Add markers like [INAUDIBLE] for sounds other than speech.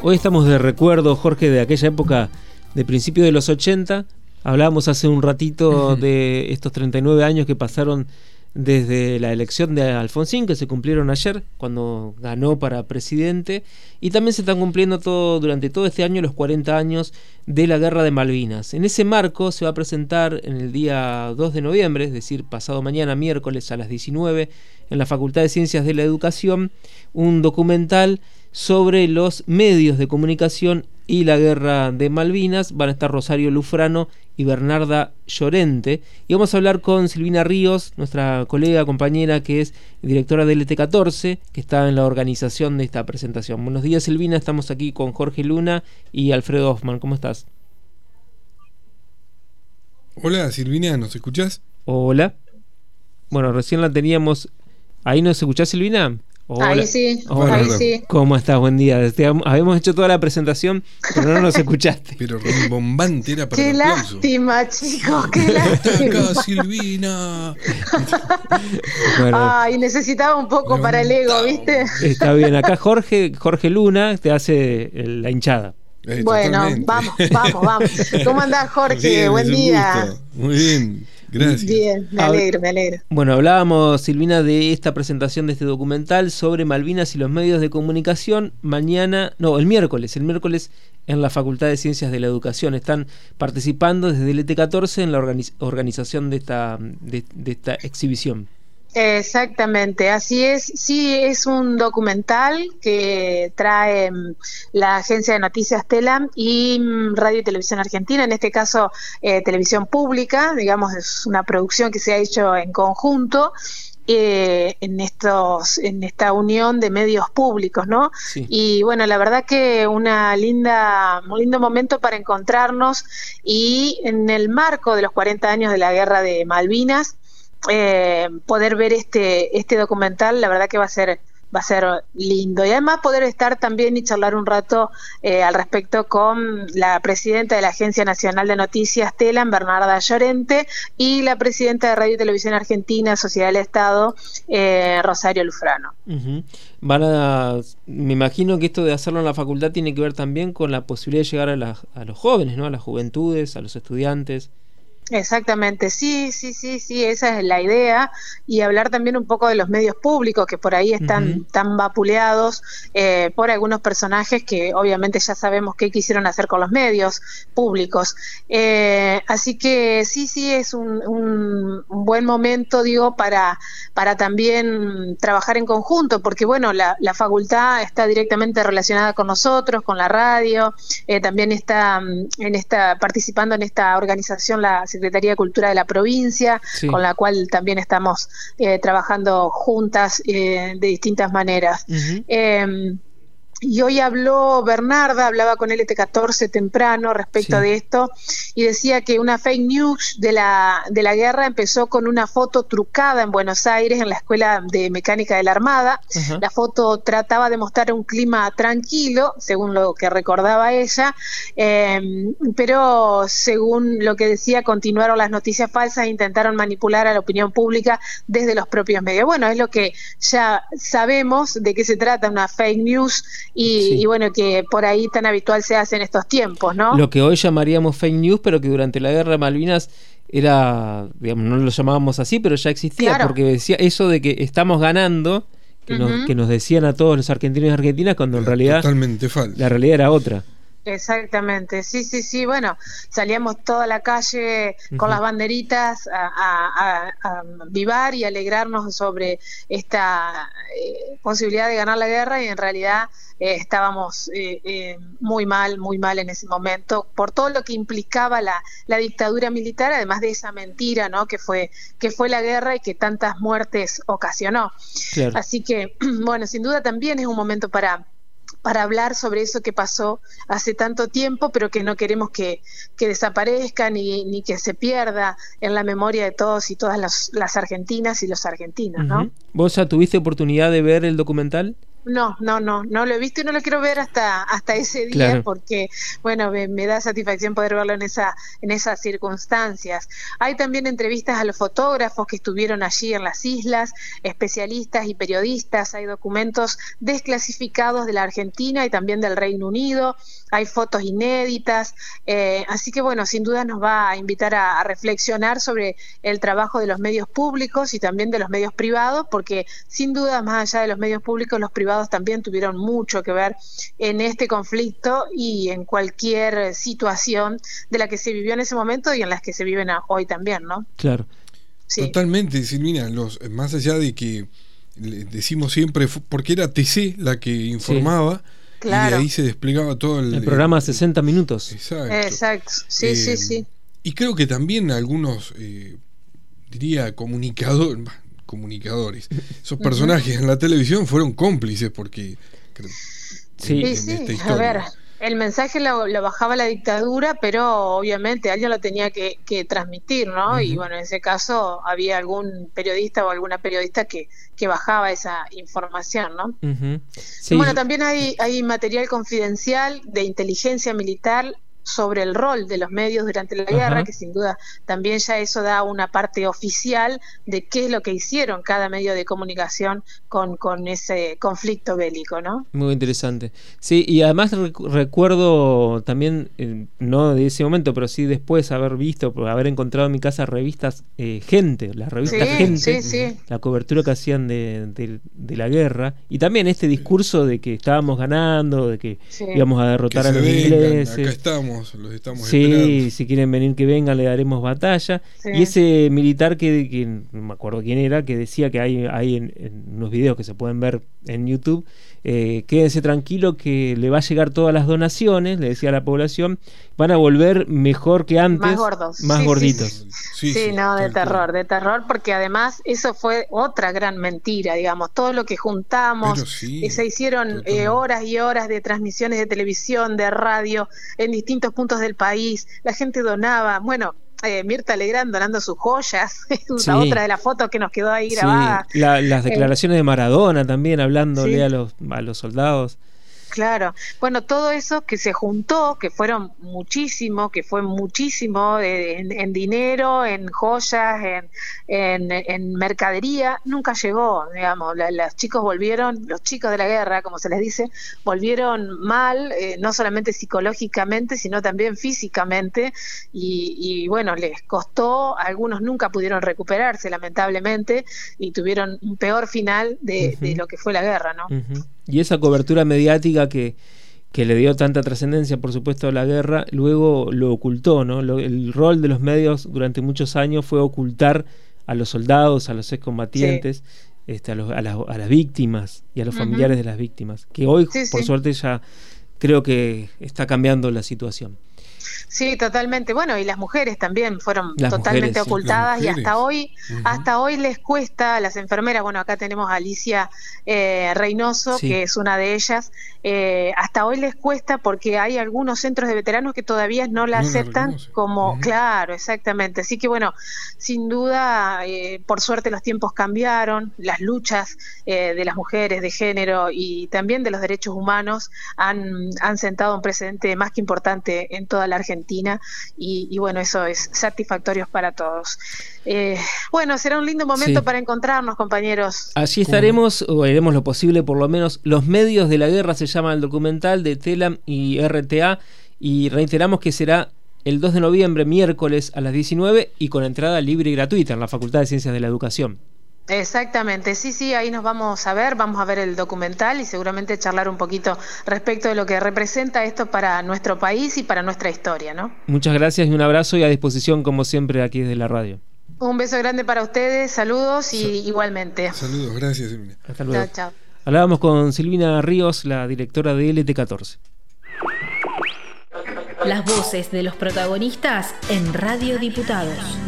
Hoy estamos de recuerdo, Jorge, de aquella época de principios de los 80. Hablábamos hace un ratito de estos 39 años que pasaron desde la elección de Alfonsín, que se cumplieron ayer, cuando ganó para presidente, y también se están cumpliendo todo, durante todo este año los 40 años de la Guerra de Malvinas. En ese marco se va a presentar en el día 2 de noviembre, es decir, pasado mañana, miércoles a las 19, en la Facultad de Ciencias de la Educación, un documental sobre los medios de comunicación y la guerra de Malvinas. Van a estar Rosario Lufrano y Bernarda Llorente. Y vamos a hablar con Silvina Ríos, nuestra colega, compañera, que es directora del ET14, que está en la organización de esta presentación. Buenos días, Silvina. Estamos aquí con Jorge Luna y Alfredo Hoffman. ¿Cómo estás? Hola, Silvina, ¿nos escuchás? Hola. Bueno, recién la teníamos. ¿Ahí nos escuchás, Silvina? Ahí sí, ahí sí. ¿Cómo estás? Buen día. habíamos hecho toda la presentación, pero no nos escuchaste. Pero bombante era para Qué lástima, chicos, qué lástima. Acá, Silvina. Ay, necesitaba un poco para el ego, ¿viste? Está bien. Acá Jorge, Jorge Luna te hace la hinchada. Eh, bueno, vamos, vamos, vamos. ¿Cómo andás, [LAUGHS] Jorge? Buen día. Muy bien. Gracias. Bien, me alegro, me alegro. Bueno, hablábamos, Silvina, de esta presentación de este documental sobre Malvinas y los medios de comunicación. Mañana, no, el miércoles, el miércoles en la Facultad de Ciencias de la Educación. Están participando desde el ET14 en la organización de esta, de esta exhibición. Exactamente, así es. Sí, es un documental que trae mm, la agencia de noticias Telam y mm, Radio y Televisión Argentina, en este caso eh, televisión pública, digamos, es una producción que se ha hecho en conjunto. Eh, en estos en esta unión de medios públicos, ¿no? Y bueno, la verdad que una linda un lindo momento para encontrarnos y en el marco de los 40 años de la Guerra de Malvinas eh, poder ver este, este documental, la verdad que va a ser va a ser lindo. Y además poder estar también y charlar un rato eh, al respecto con la presidenta de la Agencia Nacional de Noticias, TELAN, Bernarda Llorente, y la presidenta de Radio y Televisión Argentina, Sociedad del Estado, eh, Rosario Lufrano. Van a, me imagino que esto de hacerlo en la facultad tiene que ver también con la posibilidad de llegar a, a los jóvenes, ¿no? a las juventudes, a los estudiantes. Exactamente, sí, sí, sí, sí, esa es la idea. Y hablar también un poco de los medios públicos que por ahí están tan vapuleados eh, por algunos personajes que obviamente ya sabemos qué quisieron hacer con los medios públicos. Eh, así que sí, sí, es un, un, buen momento, digo, para, para también trabajar en conjunto, porque bueno, la, la facultad está directamente relacionada con nosotros, con la radio, eh, también está mm, en esta, participando en esta organización la Secretaría de Cultura de la provincia, con la cual también estamos eh, trabajando juntas eh, de distintas maneras. Y hoy habló Bernarda, hablaba con el ET14 temprano respecto de esto, y decía que una fake news de la, de la guerra empezó con una foto trucada en Buenos Aires, en la Escuela de Mecánica de la Armada. La foto trataba de mostrar un clima tranquilo, según lo que recordaba ella, em, pero según lo que decía, continuaron las noticias falsas e intentaron manipular a la opinión pública desde los propios medios. Bueno, es lo que ya sabemos de qué se trata, una fake news y, bueno, que por ahí tan habitual se hace en estos tiempos, ¿no? Lo que hoy llamaríamos fake news, pero que durante la guerra de Malvinas era, digamos, no lo llamábamos así, pero ya existía, porque decía eso de que estamos ganando, que, nos, que nos decían a todos los argentinos y argentinas, cuando en realidad Totalmente falso. la realidad era otra. Exactamente, sí, sí, sí. Bueno, salíamos toda la calle con las banderitas a, vivar y alegrarnos sobre esta eh, posibilidad de ganar la guerra y en realidad eh, estábamos eh, muy mal, muy mal en ese momento por todo lo que implicaba la, la, dictadura militar, además de esa mentira, ¿no? Que fue que fue la guerra y que tantas muertes ocasionó. Así que, [CLEARS THROAT] bueno, sin duda también es un momento para para hablar sobre eso que pasó hace tanto tiempo, pero que no queremos que, desaparezca ni, ni, que se pierda en la memoria de todos y todas las argentinas y los argentinos, ¿no? ¿Vos ya tuviste oportunidad de ver el documental? No, no, no, no lo he visto y no lo quiero ver hasta hasta ese día porque, bueno, me, da satisfacción poder verlo en esa en esas circunstancias. Hay también entrevistas a los fotógrafos que estuvieron allí en las islas, especialistas y periodistas. Hay documentos desclasificados de la Argentina y también del Reino Unido. Hay fotos inéditas. Eh, así que, bueno, sin duda nos va a invitar a, a reflexionar sobre el trabajo de los medios públicos y también de los medios privados, porque sin duda, más allá de los medios públicos, los privados también tuvieron mucho que ver en este conflicto y en cualquier situación de la que se vivió en ese momento y en las que se viven hoy también, ¿no? Claro. Totalmente, Silvina, los, más allá de que decimos siempre, porque era TC la que informaba, y de ahí se desplegaba todo el, el programa 60 minutos. Exacto. Exacto, sí, sí, eh, sí. Y creo que también algunos, eh, diría, comunicadores, comunicadores. [LAUGHS] Esos personajes en la televisión fueron cómplices porque... Sí, sí, a ver, el mensaje lo, bajaba la dictadura, pero obviamente alguien lo tenía que, transmitir, ¿no? Y bueno, en ese caso había algún periodista o alguna periodista que, que bajaba esa información, ¿no? Bueno, también hay, hay material confidencial de inteligencia militar sobre el rol de los medios durante la guerra, que sin duda también ya eso da una parte oficial de qué es lo que hicieron cada medio de comunicación con, con ese conflicto bélico, ¿no? Muy interesante. Sí, y además recuerdo también, eh, no de ese momento, pero sí después haber visto, haber encontrado en mi casa revistas eh, Gente, las revistas Gente, la cobertura que hacían de, la guerra, y también este discurso de que estábamos ganando, de que íbamos a derrotar a los ingleses. Acá estamos los estamos sí, si quieren venir que vengan, le daremos batalla. Y ese militar que, no me acuerdo quién era, que decía que hay, hay en, unos videos que se pueden ver en YouTube, eh, quédense tranquilo que le va a llegar todas las donaciones, le decía a la población, van a volver mejor que antes, más gordos, más gorditos. Sí, no, de terror, de terror, porque además eso fue otra gran mentira, digamos, todo lo que juntamos, y se hicieron eh, horas y horas de transmisiones de televisión, de radio, en distintos puntos del país, la gente donaba, bueno, eh, Mirta Legrand donando sus joyas, [LAUGHS] una otra de las fotos que nos quedó ahí grabada. las eh, declaraciones de Maradona también, hablándole a, los, a los soldados. Claro, bueno, todo eso que se juntó, que fueron muchísimo, que fue muchísimo en, dinero, en joyas, en, en, mercadería, nunca llegó, digamos, los chicos volvieron, los chicos de la guerra, como se les dice, volvieron mal, eh, no solamente psicológicamente, sino también físicamente, y, bueno, les costó, algunos nunca pudieron recuperarse, lamentablemente, y tuvieron un peor final de, lo que fue la guerra, ¿no? Y esa cobertura mediática que, que le dio tanta trascendencia, por supuesto, a la guerra, luego lo ocultó, ¿no? el rol de los medios durante muchos años fue ocultar a los soldados, a los excombatientes, este, a, a, las, víctimas y a los familiares de las víctimas, que hoy, por suerte, ya creo que está cambiando la situación. Sí, totalmente. Bueno, y las mujeres también fueron totalmente ocultadas y hasta hoy, hasta hoy les cuesta a las enfermeras. Bueno, acá tenemos a Alicia eh, Reynoso, que es una de ellas. Eh, hasta hoy les cuesta porque hay algunos centros de veteranos que todavía no la aceptan como, claro, exactamente. Así que bueno, sin duda, eh, por suerte los tiempos cambiaron, las luchas de las mujeres de género y también de los derechos humanos han, han sentado un precedente más que importante en toda la Argentina y, bueno, eso es satisfactorio para todos. Eh, bueno, será un lindo momento para encontrarnos, compañeros. Así estaremos, o haremos lo posible, por lo menos. Los medios de la guerra se llama el documental de Telam y RTA y reiteramos que será el 2 de noviembre, miércoles a las 19 y con entrada libre y gratuita en la Facultad de Ciencias de la Educación. Exactamente, sí, sí, ahí nos vamos a ver, vamos a ver el documental y seguramente charlar un poquito respecto de lo que representa esto para nuestro país y para nuestra historia, ¿no? Muchas gracias y un abrazo y a disposición como siempre aquí desde la radio. Un beso grande para ustedes, saludos y igualmente. Saludos, gracias Silvina. Hasta luego. Chao, chao. Hablábamos con Silvina Ríos, la directora de LT14. Las voces de los protagonistas en Radio Diputados.